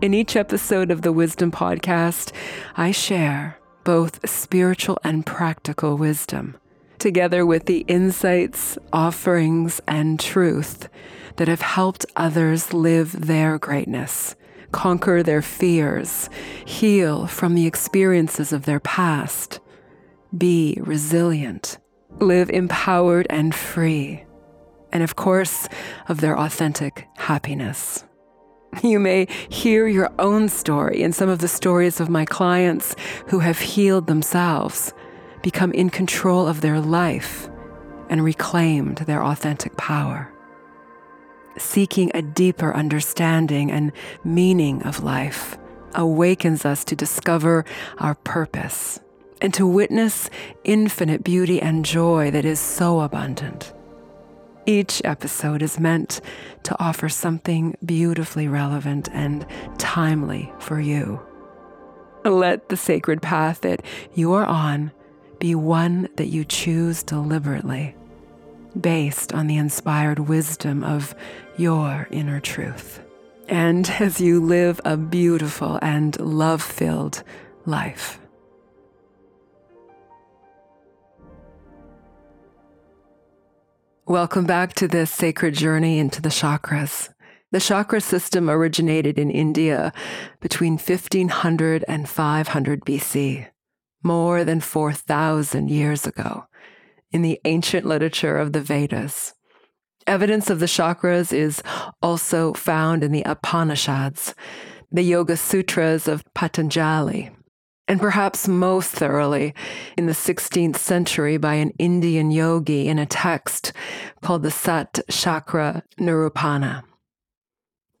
In each episode of the Wisdom Podcast, I share both spiritual and practical wisdom, together with the insights, offerings, and truth that have helped others live their greatness, conquer their fears, heal from the experiences of their past, be resilient, live empowered and free, and of course, of their authentic happiness. You may hear your own story and some of the stories of my clients who have healed themselves, become in control of their life, and reclaimed their authentic power. Seeking a deeper understanding and meaning of life awakens us to discover our purpose and to witness infinite beauty and joy that is so abundant. Each episode is meant to offer something beautifully relevant and timely for you. Let the sacred path that you are on be one that you choose deliberately, based on the inspired wisdom of your inner truth. And as you live a beautiful and love filled life. Welcome back to this sacred journey into the chakras. The chakra system originated in India between 1500 and 500 BC, more than 4,000 years ago, in the ancient literature of the Vedas. Evidence of the chakras is also found in the Upanishads, the Yoga Sutras of Patanjali, and perhaps most thoroughly in the 16th century by an Indian yogi in a text called the Sat Chakra Nirupana.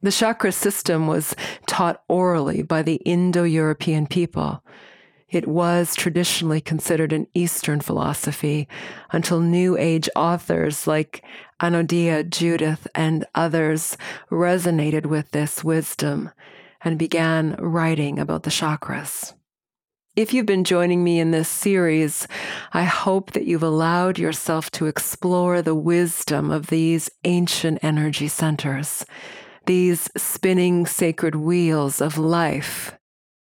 The chakra system was taught orally by the Indo European people. It was traditionally considered an Eastern philosophy until New Age authors like Anodea Judith and others resonated with this wisdom and began writing about the chakras. If you've been joining me in this series, I hope that you've allowed yourself to explore the wisdom of these ancient energy centers, these spinning sacred wheels of life.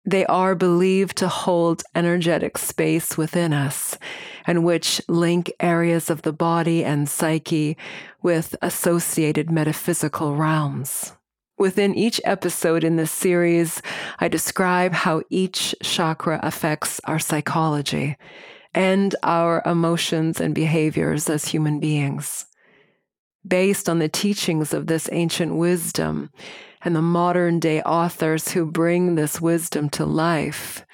They are believed to hold energetic space within us and which link areas of the body and psyche with associated metaphysical realms. Within each episode in this series, I describe how each chakra affects our psychology and our emotions and behaviors as human beings. Based on the teachings of this ancient wisdom and the modern day authors who bring this wisdom to life,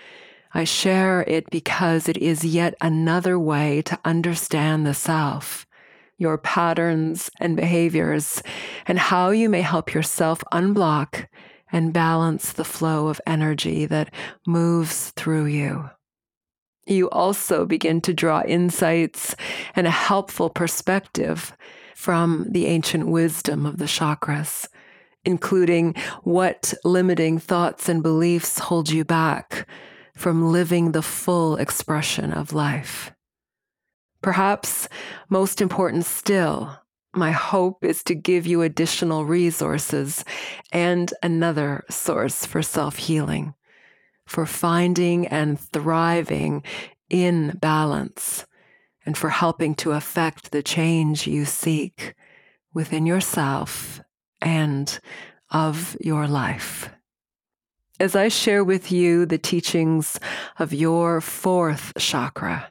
I share it because it is yet another way to understand the self your patterns and behaviors, and how you may help yourself unblock and balance the flow of energy that moves through you. You also begin to draw insights and a helpful perspective from the ancient wisdom of the chakras, including what limiting thoughts and beliefs hold you back from living the full expression of life. Perhaps most important still, my hope is to give you additional resources and another source for self healing, for finding and thriving in balance, and for helping to affect the change you seek within yourself and of your life. As I share with you the teachings of your fourth chakra,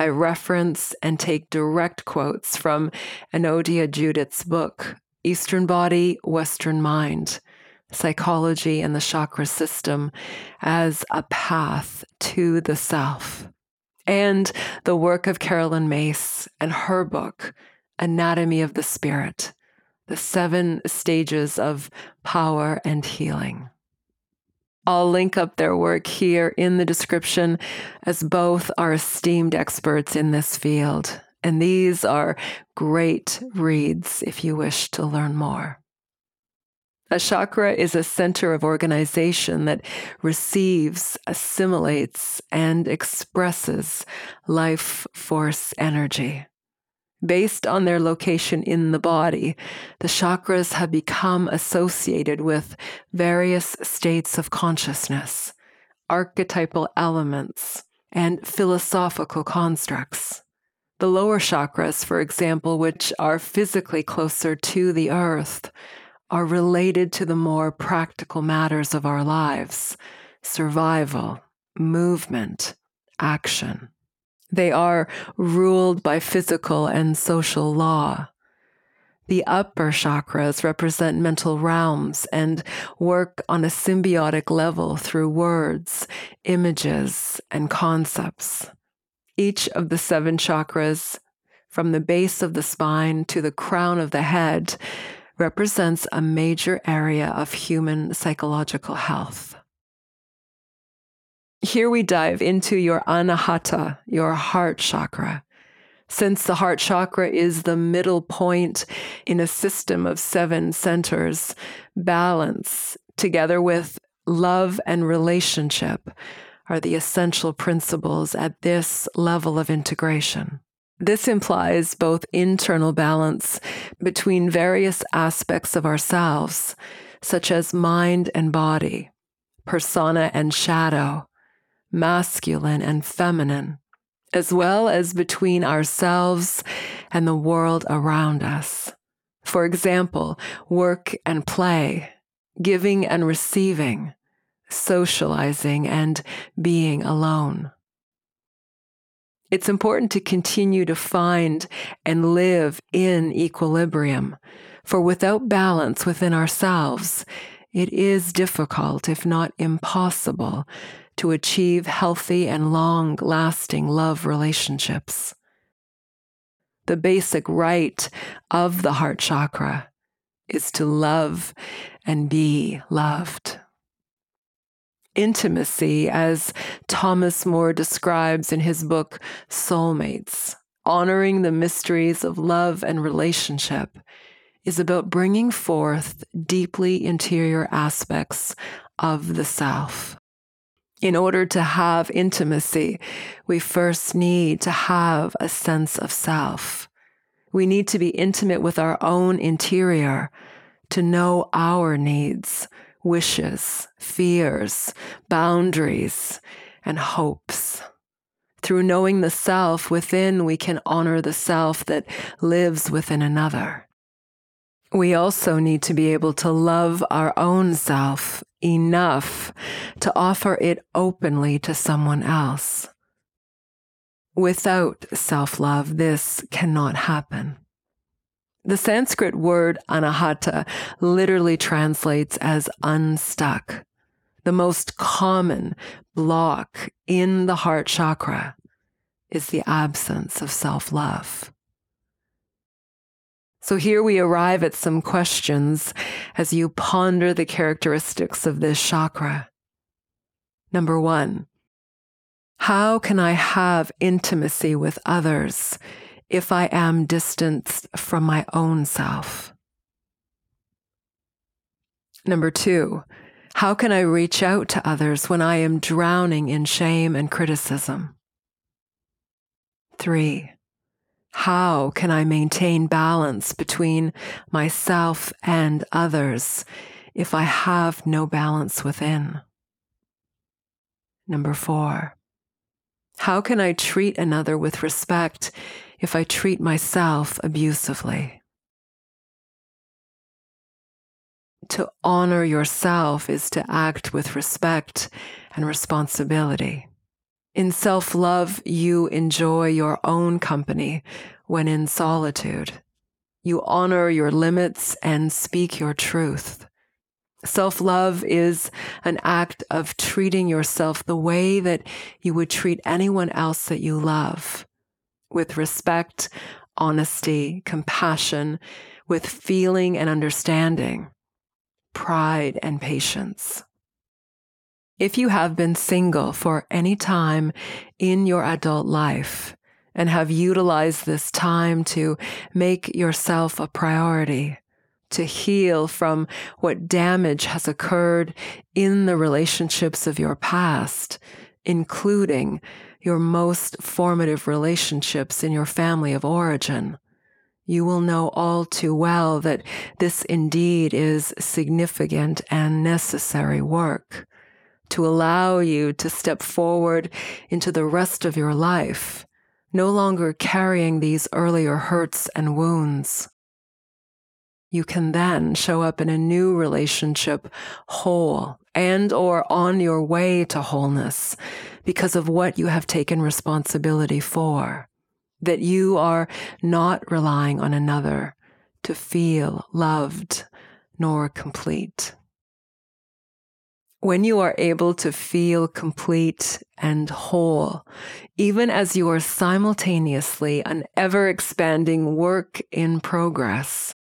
I reference and take direct quotes from Anodea Judith's book, Eastern Body, Western Mind Psychology and the Chakra System as a Path to the Self, and the work of Caroline Myss and her book, Anatomy of the Spirit The Seven Stages of Power and Healing. I'll link up their work here in the description, as both are esteemed experts in this field. And these are great reads if you wish to learn more. A chakra is a center of organization that receives, assimilates, and expresses life force energy. Based on their location in the body, the chakras have become associated with various states of consciousness, archetypal elements, and philosophical constructs. The lower chakras, for example, which are physically closer to the earth, are related to the more practical matters of our lives survival, movement, action. They are ruled by physical and social law. The upper chakras represent mental realms and work on a symbiotic level through words, images, and concepts. Each of the seven chakras, from the base of the spine to the crown of the head, represents a major area of human psychological health. Here we dive into your anahata, your heart chakra. Since the heart chakra is the middle point in a system of seven centers, balance, together with love and relationship, are the essential principles at this level of integration. This implies both internal balance between various aspects of ourselves, such as mind and body, persona and shadow, masculine and feminine, as well as between ourselves and the world around us. For example, work and play, giving and receiving, socializing and being alone. It's important to continue to find and live in equilibrium, for without balance within ourselves, it is difficult, if not impossible, to achieve healthy and long lasting love relationships. The basic right of the heart chakra is to love and be loved. Intimacy, as Thomas Moore describes in his book Soulmates, honoring the mysteries of love and relationship, is about bringing forth deeply interior aspects of the self. In order to have intimacy, we first need to have a sense of self. We need to be intimate with our own interior to know our needs, wishes, fears, boundaries, and hopes. Through knowing the self within, we can honor the self that lives within another. We also need to be able to love our own self enough to offer it openly to someone else. Without self love, this cannot happen. The Sanskrit word anahata literally translates as unstuck, the most common block in the heart chakra is the absence of self love. So here we arrive at some questions as you ponder the characteristics of this chakra. Number one, how can I have intimacy with others if I am distanced from my own self? Number two, how can I reach out to others when I am drowning in shame and criticism? Three, how can I maintain balance between myself and others if I have no balance within? Number four, how can I treat another with respect if I treat myself abusively? To honor yourself is to act with respect and responsibility. In self love, you enjoy your own company when in solitude. You honor your limits and speak your truth. Self love is an act of treating yourself the way that you would treat anyone else that you love with respect, honesty, compassion, with feeling and understanding, pride and patience. If you have been single for any time in your adult life and have utilized this time to make yourself a priority, to heal from what damage has occurred in the relationships of your past, including your most formative relationships in your family of origin, you will know all too well that this indeed is significant and necessary work to allow you to step forward into the rest of your life, no longer carrying these earlier hurts and wounds. You can then show up in a new relationship whole and or on your way to wholeness because of what you have taken responsibility for that you are not relying on another to feel loved nor complete. When you are able to feel complete and whole, even as you are simultaneously an ever expanding work in progress,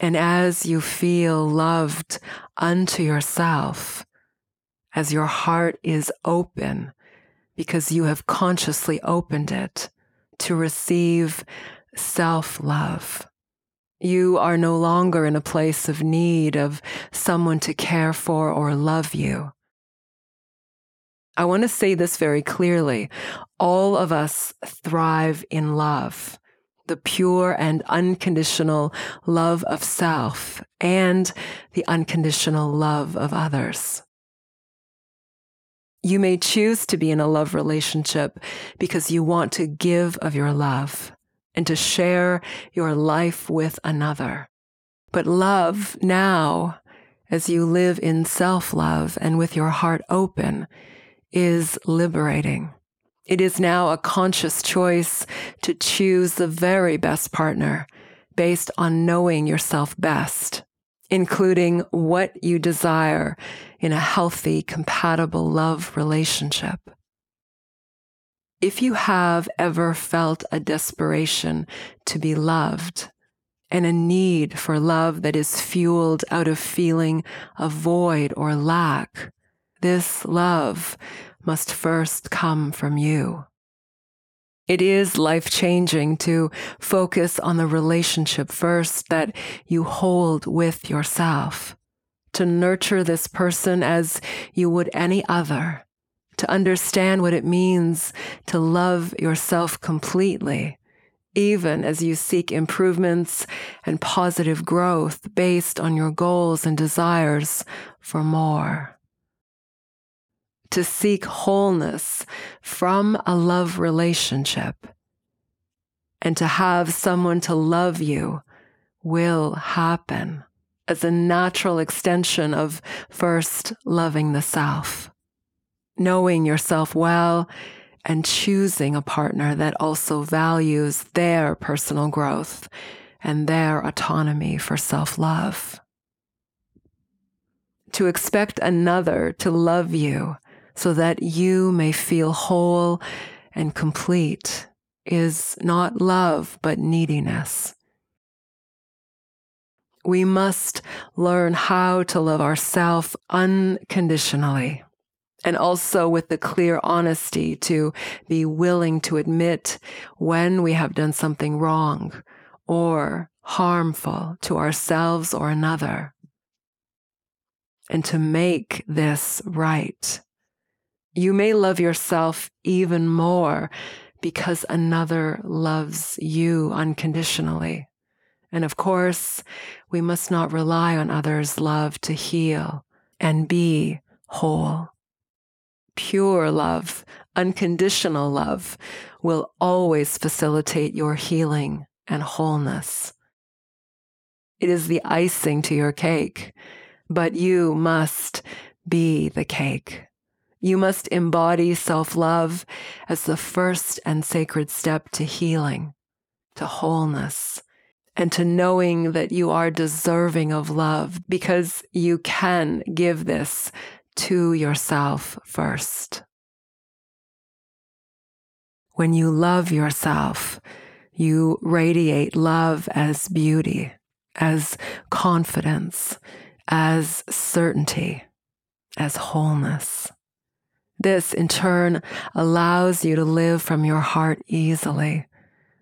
and as you feel loved unto yourself, as your heart is open because you have consciously opened it to receive self love. You are no longer in a place of need of someone to care for or love you. I want to say this very clearly. All of us thrive in love, the pure and unconditional love of self and the unconditional love of others. You may choose to be in a love relationship because you want to give of your love and to share your life with another. But love now, as you live in self love and with your heart open, is liberating. It is now a conscious choice to choose the very best partner based on knowing yourself best including what you desire in a healthy, compatible love relationship. If you have ever felt a desperation to be loved and a need for love that is fueled out of feeling a void or lack, this love must first come from you. It is life changing to focus on the relationship first that you hold with yourself, to nurture this person as you would any other, to understand what it means to love yourself completely, even as you seek improvements and positive growth based on your goals and desires for more. To seek wholeness from a love relationship and to have someone to love you will happen as a natural extension of first loving the self, knowing yourself well and choosing a partner that also values their personal growth and their autonomy for self love. To expect another to love you so that you may feel whole and complete is not love, but neediness. We must learn how to love ourselves unconditionally and also with the clear honesty to be willing to admit when we have done something wrong or harmful to ourselves or another and to make this right. You may love yourself even more because another loves you unconditionally. And of course, we must not rely on others' love to heal and be whole. Pure love, unconditional love, will always facilitate your healing and wholeness. It is the icing to your cake, but you must be the cake. You must embody self love as the first and sacred step to healing, to wholeness, and to knowing that you are deserving of love because you can give this to yourself first. When you love yourself, you radiate love as beauty, as confidence, as certainty, as wholeness. This, in turn, allows you to live from your heart easily.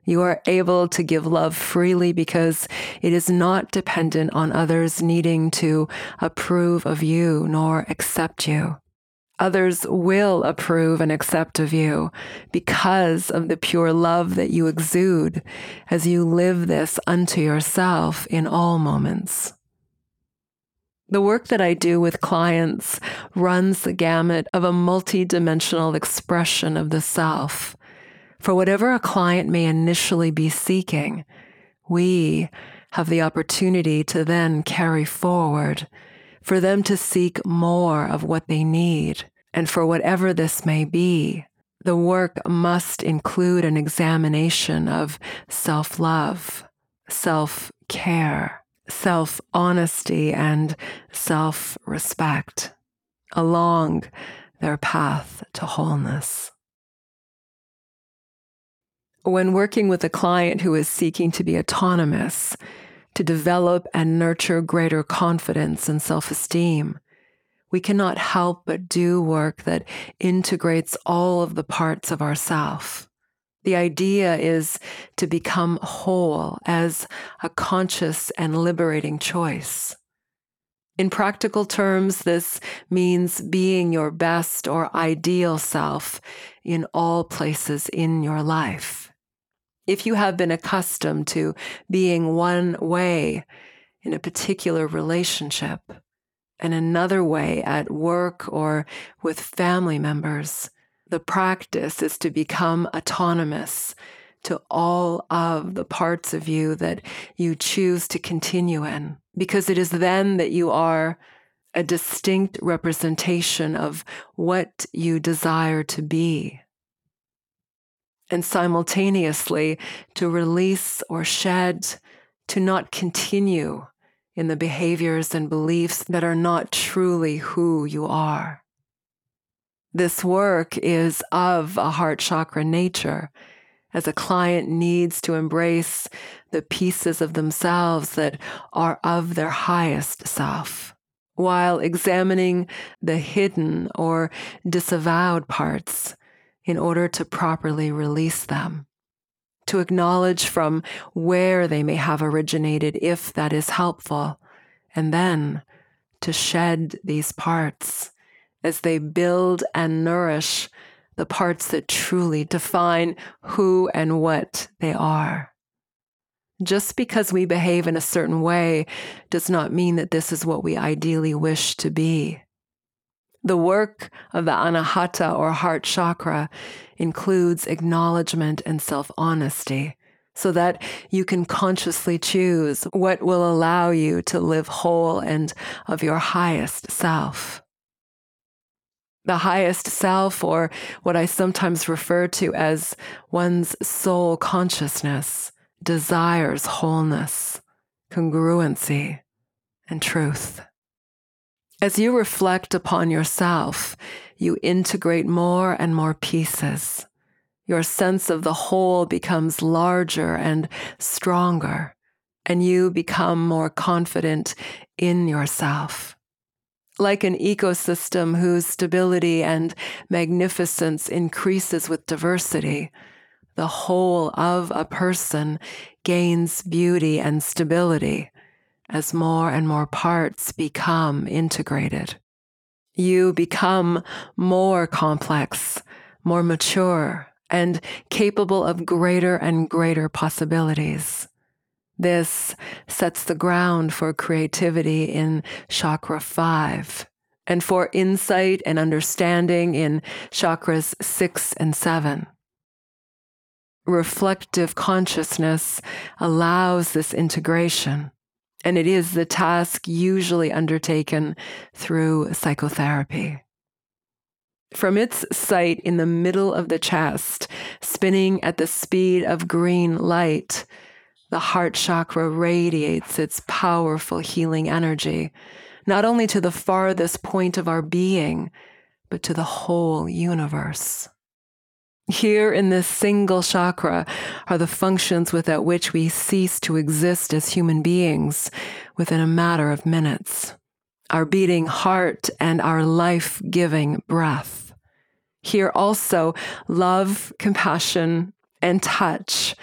You are able to give love freely because it is not dependent on others needing to approve of you nor accept you. Others will approve and accept of you because of the pure love that you exude as you live this unto yourself in all moments. The work that I do with clients runs the gamut of a multidimensional expression of the self. For whatever a client may initially be seeking, we have the opportunity to then carry forward, for them to seek more of what they need. And for whatever this may be, the work must include an examination of self love, self care, self honesty, and self respect along their path to wholeness. When working with a client who is seeking to be autonomous, to develop and nurture greater confidence and self esteem, we cannot help but do work that integrates all of the parts of ourself. The idea is to become whole as a conscious and liberating choice. In practical terms, this means being your best or ideal self in all places in your life. If you have been accustomed to being one way in a particular relationship and another way at work or with family members, the practice is to become autonomous to all of the parts of you that you choose to continue in, because it is then that you are a distinct representation of what you desire to be. And simultaneously to release or shed, to not continue in the behaviors and beliefs that are not truly who you are. This work is of a heart chakra nature, as a client needs to embrace the pieces of themselves that are of their highest self, while examining the hidden or disavowed parts in order to properly release them. To acknowledge from where they may have originated, if that is helpful, and then to shed these parts as they build and nourish the parts that truly define who and what they are. Just because we behave in a certain way does not mean that this is what we ideally wish to be. The work of the anahata or heart chakra includes acknowledgement and self honesty so that you can consciously choose what will allow you to live whole and of your highest self the highest self, or what I sometimes refer to as one's soul consciousness, desires wholeness, congruency, and truth. As you reflect upon yourself, you integrate more and more pieces. Your sense of the whole becomes larger and stronger, and you become more confident in yourself like an ecosystem whose stability and magnificence increases with diversity, the whole of a person gains beauty and stability as more and more parts become integrated. You become more complex, more mature, and capable of greater and greater possibilities. This sets the ground for creativity in chakra five and for insight and understanding in chakras six and seven. Reflective consciousness allows this integration, and it is the task usually undertaken through psychotherapy. From its site in the middle of the chest, spinning at the speed of green light, the heart chakra radiates its powerful healing energy, not only to the farthest point of our being, but to the whole universe. Here in this single chakra are the functions without which we cease to exist as human beings within a matter of minutes. Our beating heart and our life giving breath. Here also, love, compassion, and touch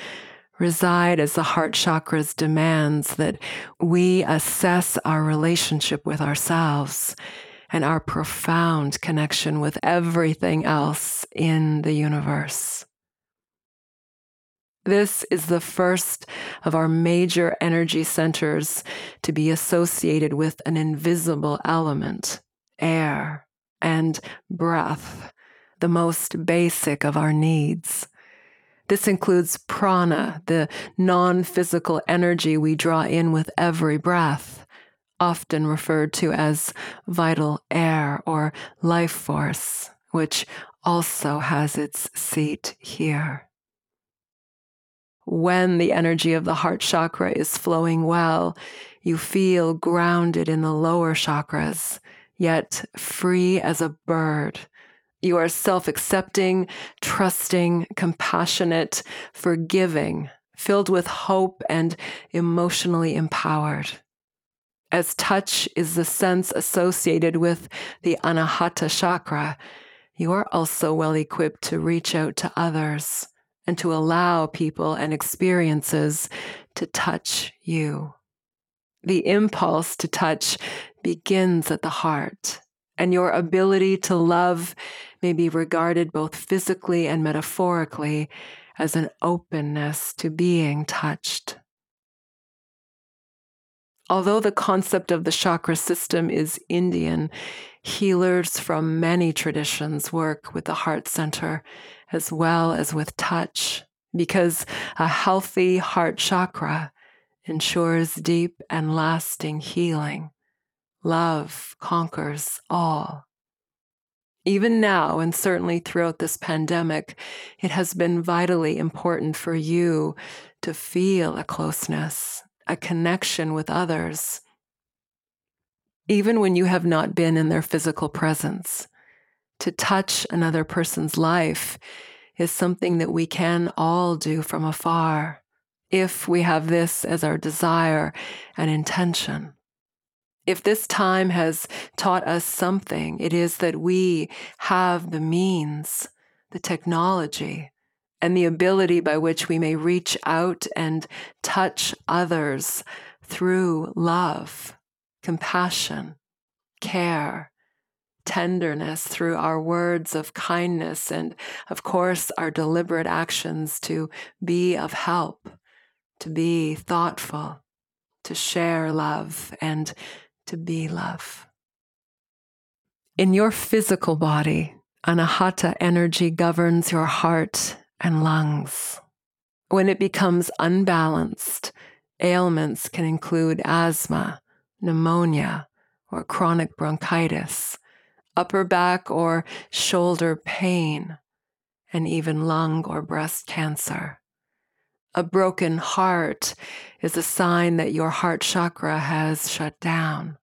reside as the heart chakras demands that we assess our relationship with ourselves and our profound connection with everything else in the universe. This is the first of our major energy centers to be associated with an invisible element, air, and breath, the most basic of our needs. This includes prana, the non physical energy we draw in with every breath, often referred to as vital air or life force, which also has its seat here when the energy of the heart chakra is flowing well, you feel grounded in the lower chakras, yet free as a bird. You are self accepting, trusting, compassionate, forgiving, filled with hope, and emotionally empowered. As touch is the sense associated with the Anahata chakra, you are also well equipped to reach out to others and to allow people and experiences to touch you. The impulse to touch begins at the heart, and your ability to love may be regarded both physically and metaphorically as an openness to being touched. Although the concept of the chakra system is Indian, healers from many traditions work with the heart center as well as with touch, because a healthy heart chakra ensures deep and lasting healing. Love conquers all. Even now, and certainly throughout this pandemic, it has been vitally important for you to feel a closeness, a connection with others, even when you have not been in their physical presence to touch another person's life is something that we can all do from afar if we have this as our desire and intention. If this time has taught us something, it is that we have the means, the technology, and the ability by which we may reach out and touch others through love, compassion, care, tenderness through our words of kindness and, of course, our deliberate actions to be of help, to be thoughtful, to share love, and to be love. In your physical body, anahata energy governs your heart and lungs. When it becomes unbalanced, ailments can include asthma, pneumonia, or chronic bronchitis upper back or shoulder pain, and even lung or breast cancer. A broken heart is a sign that your heart chakra has shut down.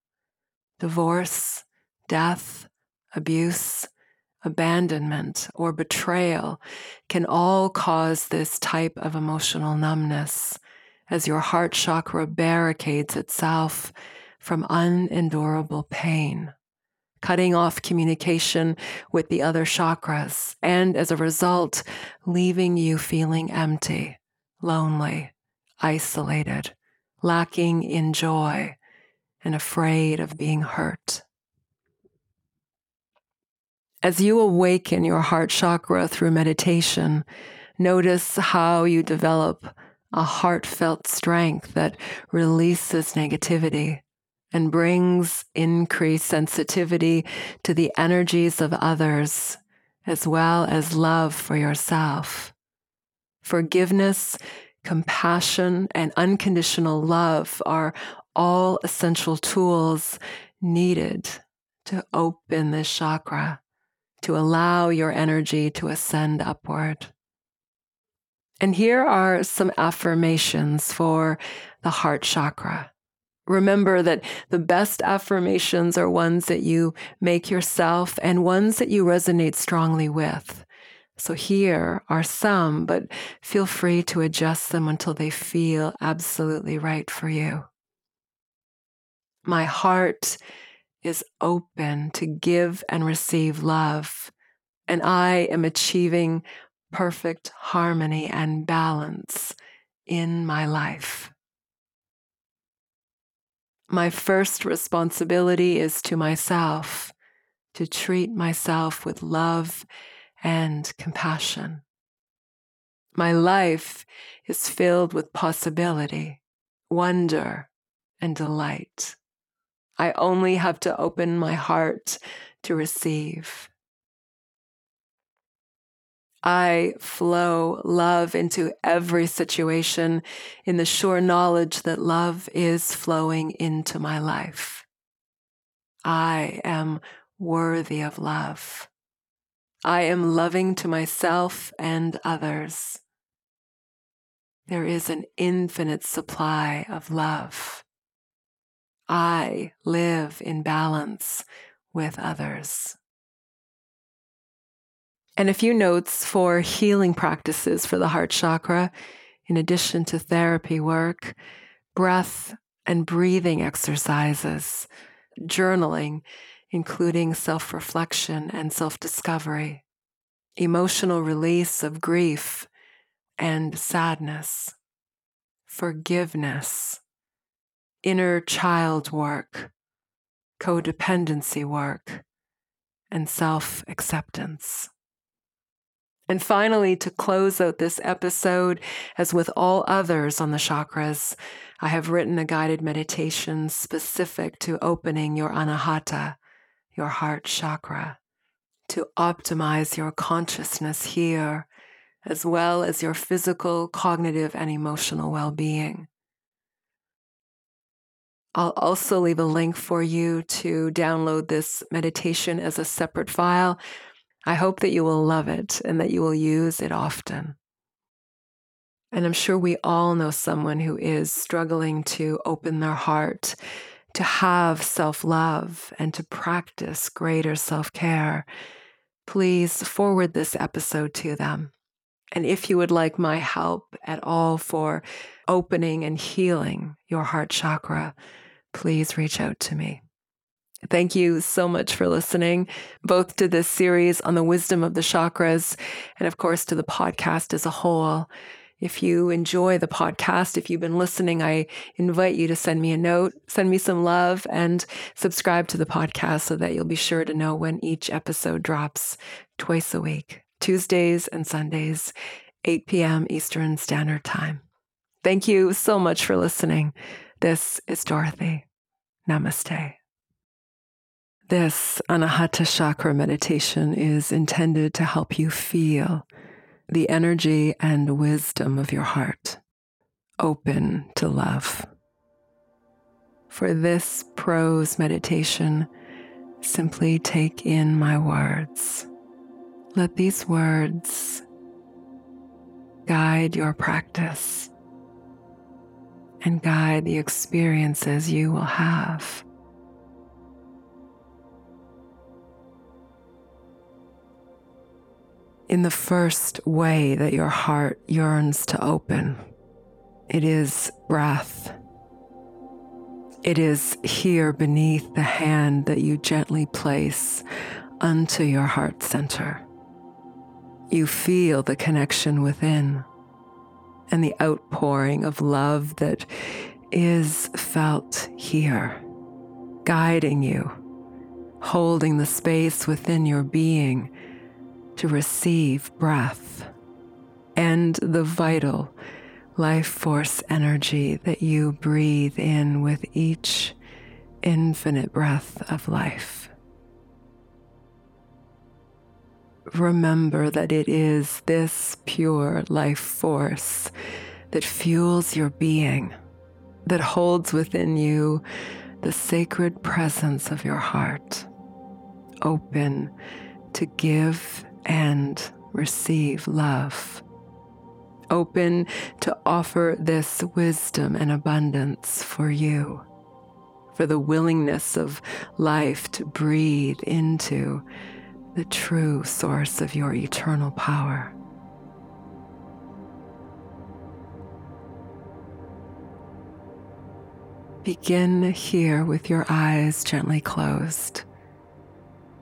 Divorce, death, abuse, abandonment, or betrayal can all cause this type of emotional numbness as your heart chakra barricades itself from unendurable pain cutting off communication with the other chakras, and as a result, leaving you feeling empty, lonely, isolated, lacking in joy, and afraid of being hurt. As you awaken your heart chakra through meditation, notice how you develop a heartfelt strength that releases negativity and brings increased sensitivity to the energies of others, as well as love for yourself. Forgiveness, compassion, and unconditional love are all essential tools needed to open this chakra, to allow your energy to ascend upward. And here are some affirmations for the heart chakra. Remember that the best affirmations are ones that you make yourself and ones that you resonate strongly with. So here are some, but feel free to adjust them until they feel absolutely right for you. My heart is open to give and receive love, and I am achieving perfect harmony and balance in my life. My first responsibility is to myself, to treat myself with love and compassion. My life is filled with possibility, wonder, and delight. I only have to open my heart to receive. I flow love into every situation in the sure knowledge that love is flowing into my life. I am worthy of love. I am loving to myself and others. There is an infinite supply of love. I live in balance with others. And a few notes for healing practices for the heart chakra, in addition to therapy work, breath and breathing exercises, journaling, including self reflection and self discovery, emotional release of grief and sadness, forgiveness, inner child work, codependency work, and self acceptance. And finally, to close out this episode, as with all others on the chakras, I have written a guided meditation specific to opening your anahata, your heart chakra, to optimize your consciousness here, as well as your physical, cognitive, and emotional well being. I'll also leave a link for you to download this meditation as a separate file. I hope that you will love it and that you will use it often. And I'm sure we all know someone who is struggling to open their heart, to have self love, and to practice greater self care. Please forward this episode to them. And if you would like my help at all for opening and healing your heart chakra, please reach out to me. Thank you so much for listening, both to this series on the wisdom of the chakras and, of course, to the podcast as a whole. If you enjoy the podcast, if you've been listening, I invite you to send me a note, send me some love, and subscribe to the podcast so that you'll be sure to know when each episode drops twice a week, Tuesdays and Sundays, 8 p.m. Eastern Standard Time. Thank you so much for listening. This is Dorothy. Namaste. This Anahata Chakra meditation is intended to help you feel the energy and wisdom of your heart, open to love. For this prose meditation, simply take in my words. Let these words guide your practice and guide the experiences you will have. In the first way that your heart yearns to open, it is breath. It is here beneath the hand that you gently place unto your heart center. You feel the connection within and the outpouring of love that is felt here, guiding you, holding the space within your being to receive breath and the vital life force energy that you breathe in with each infinite breath of life. Remember that it is this pure life force that fuels your being, that holds within you the sacred presence of your heart, open to give and receive love, open to offer this wisdom and abundance for you, for the willingness of life to breathe into the true source of your eternal power. Begin here with your eyes gently closed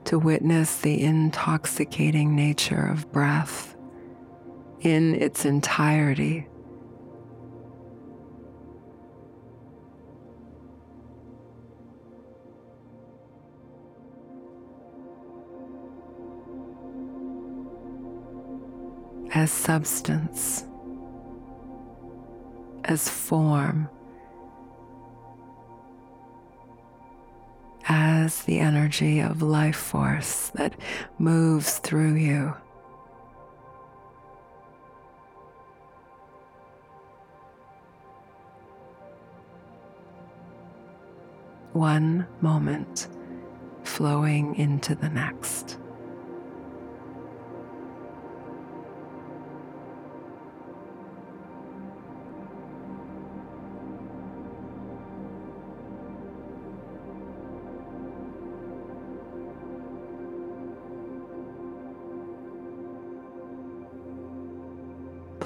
to witness the intoxicating nature of breath in its entirety as substance, as form, as the energy of life force that moves through you. One moment flowing into the next.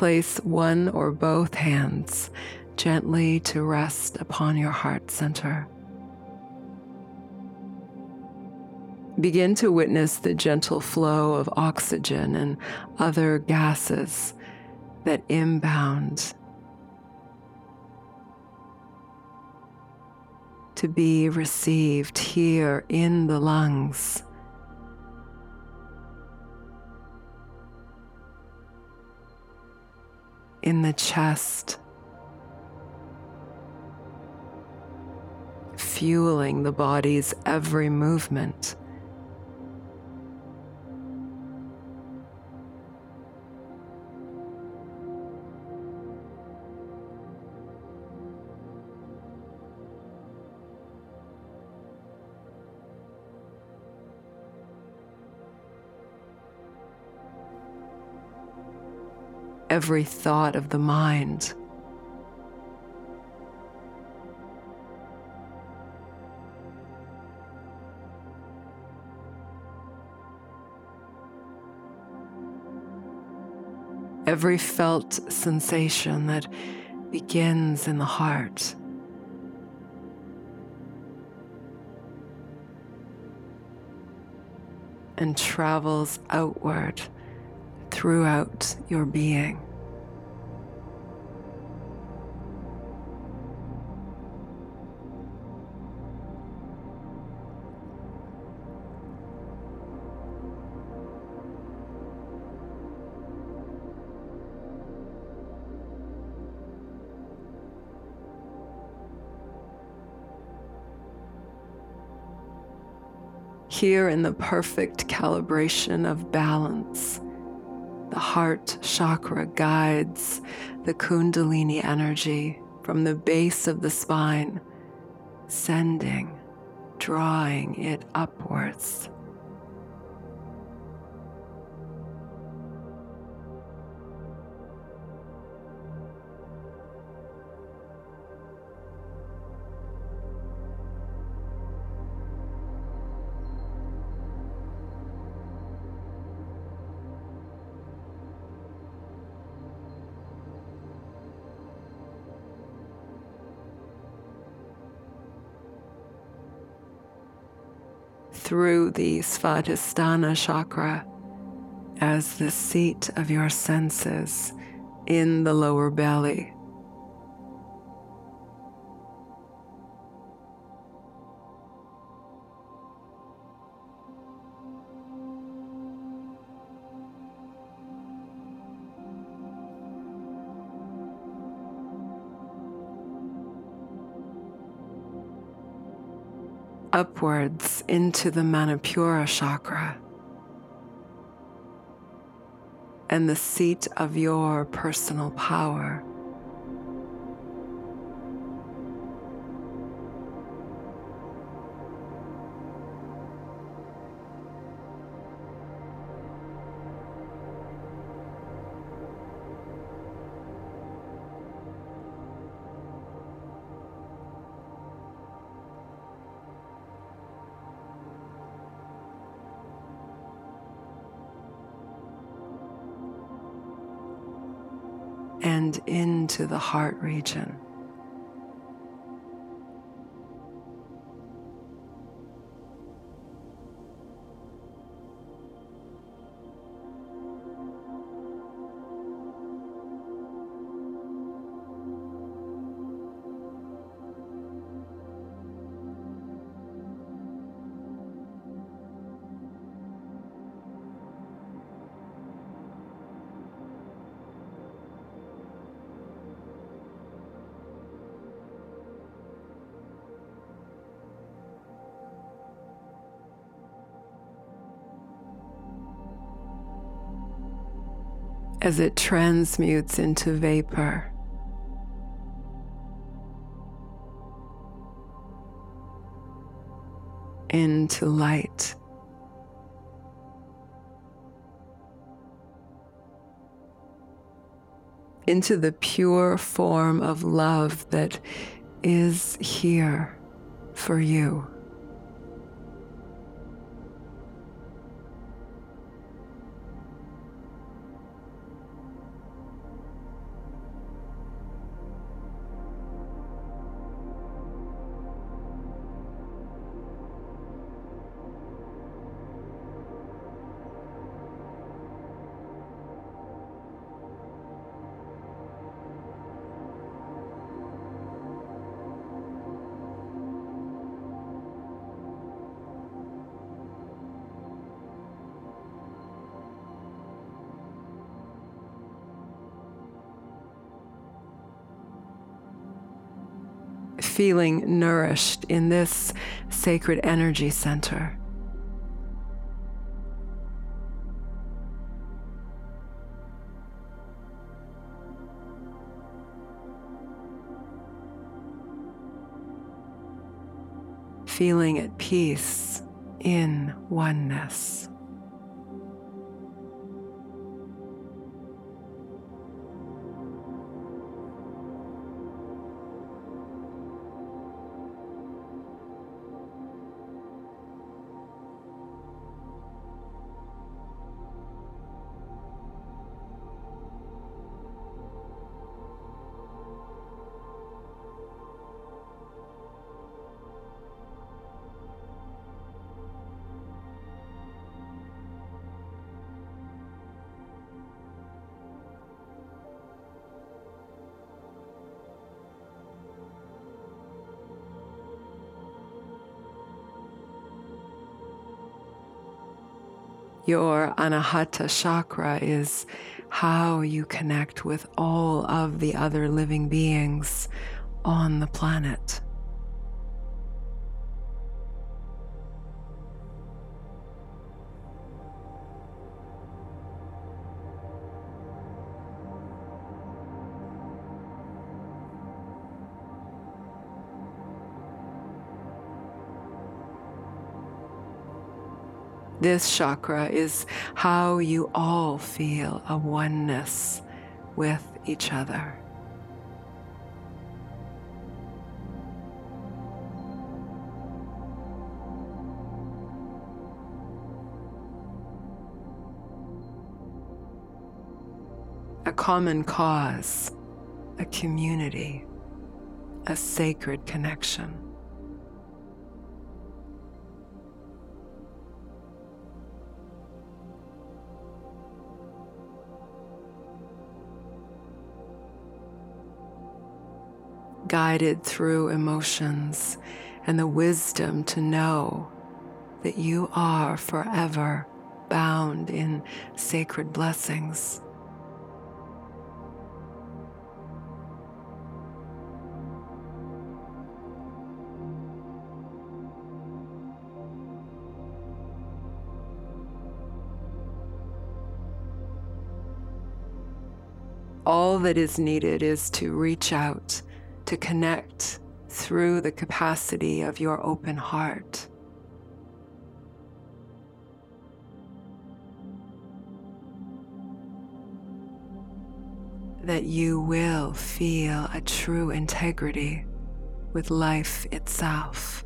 Place one or both hands gently to rest upon your heart center. Begin to witness the gentle flow of oxygen and other gases that inbound to be received here in the lungs. In the chest, fueling the body's every movement. Every thought of the mind. Every felt sensation that begins in the heart. And travels outward throughout your being. here in the perfect calibration of balance the heart chakra guides the Kundalini energy from the base of the spine, sending, drawing it upwards. Through the Svadhisthana chakra as the seat of your senses in the lower belly. Upwards into the Manipura chakra and the seat of your personal power. Heart region. As it transmutes into vapor. Into light. Into the pure form of love that is here for you. Feeling nourished in this sacred energy center. Feeling at peace in oneness. Your Anahata chakra is how you connect with all of the other living beings on the planet. This chakra is how you all feel a oneness with each other. A common cause, a community, a sacred connection. Guided through emotions and the wisdom to know that you are forever bound in sacred blessings. All that is needed is to reach out to connect through the capacity of your open heart. That you will feel a true integrity with life itself.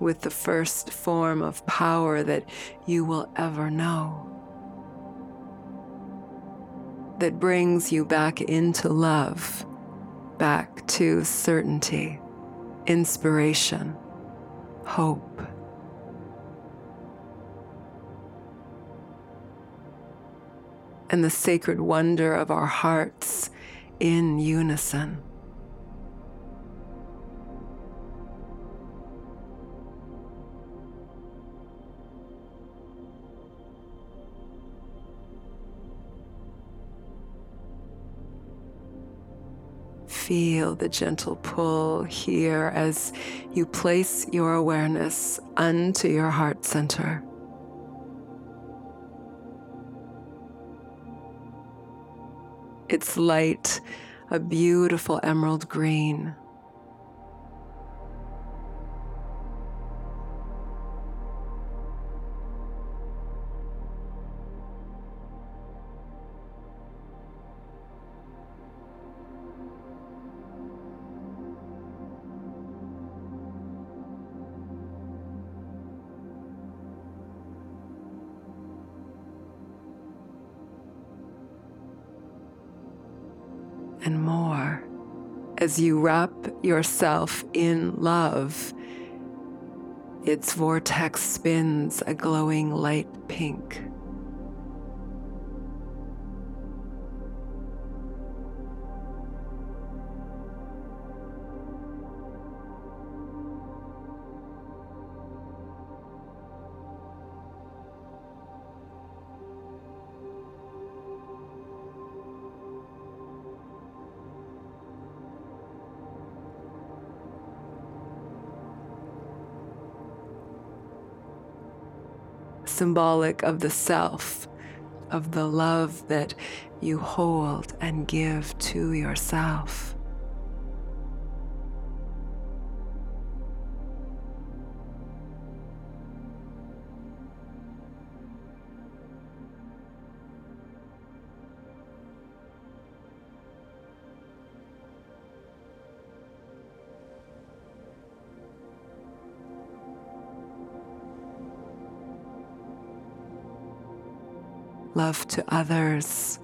With the first form of power that you will ever know that brings you back into love, back to certainty, inspiration, hope. And the sacred wonder of our hearts in unison. feel the gentle pull here as you place your awareness unto your heart center. It's light, a beautiful emerald green. As you wrap yourself in love. Its vortex spins a glowing light pink. Symbolic of the self, of the love that you hold and give to yourself. Love to others,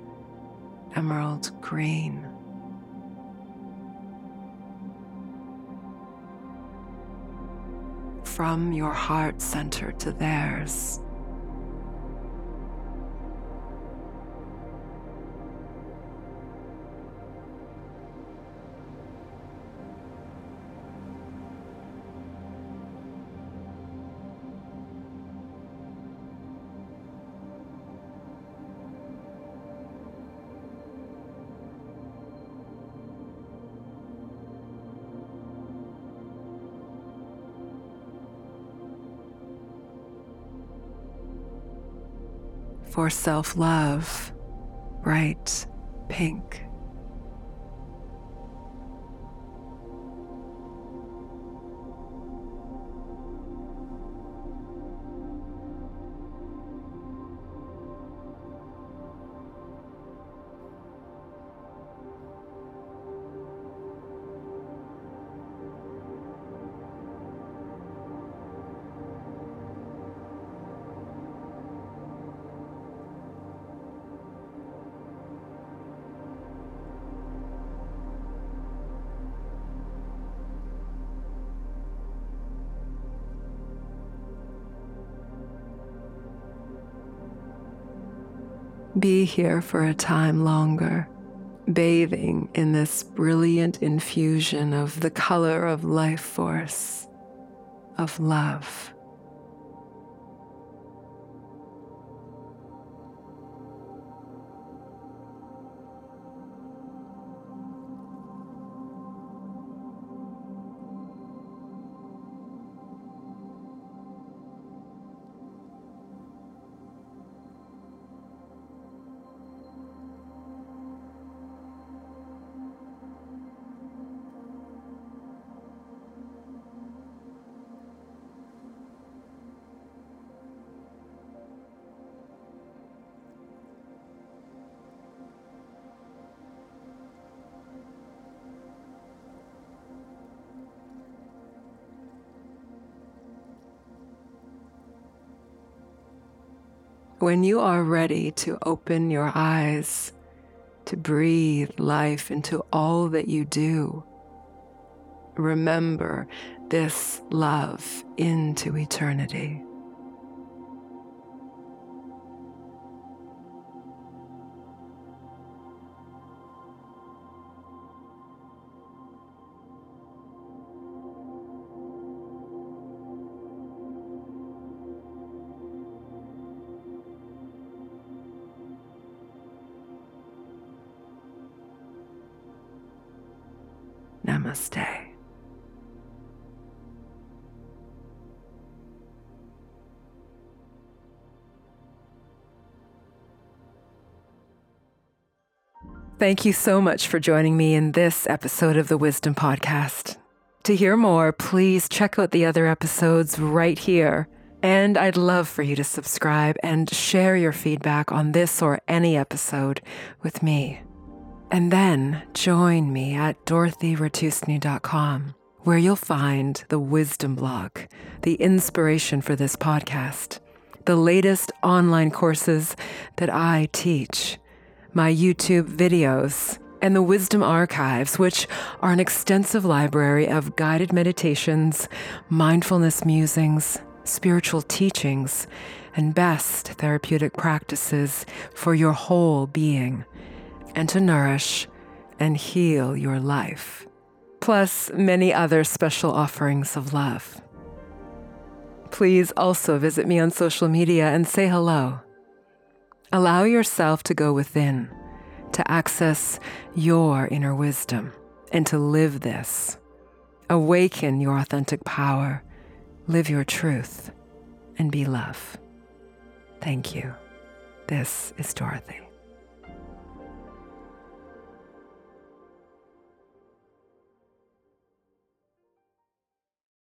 emerald green. From your heart center to theirs. For self love, bright pink. Be here for a time longer, bathing in this brilliant infusion of the color of life force, of love. When you are ready to open your eyes, to breathe life into all that you do, remember this love into eternity. Namaste. Thank you so much for joining me in this episode of the Wisdom Podcast. To hear more, please check out the other episodes right here. And I'd love for you to subscribe and share your feedback on this or any episode with me. And then join me at dorothyratusny.com, where you'll find the wisdom blog, the inspiration for this podcast, the latest online courses that I teach my YouTube videos, and the Wisdom Archives, which are an extensive library of guided meditations, mindfulness musings, spiritual teachings, and best therapeutic practices for your whole being and to nourish and heal your life, plus many other special offerings of love. Please also visit me on social media and say hello. Allow yourself to go within, to access your inner wisdom, and to live this. Awaken your authentic power, live your truth, and be love. Thank you. This is Dorothy.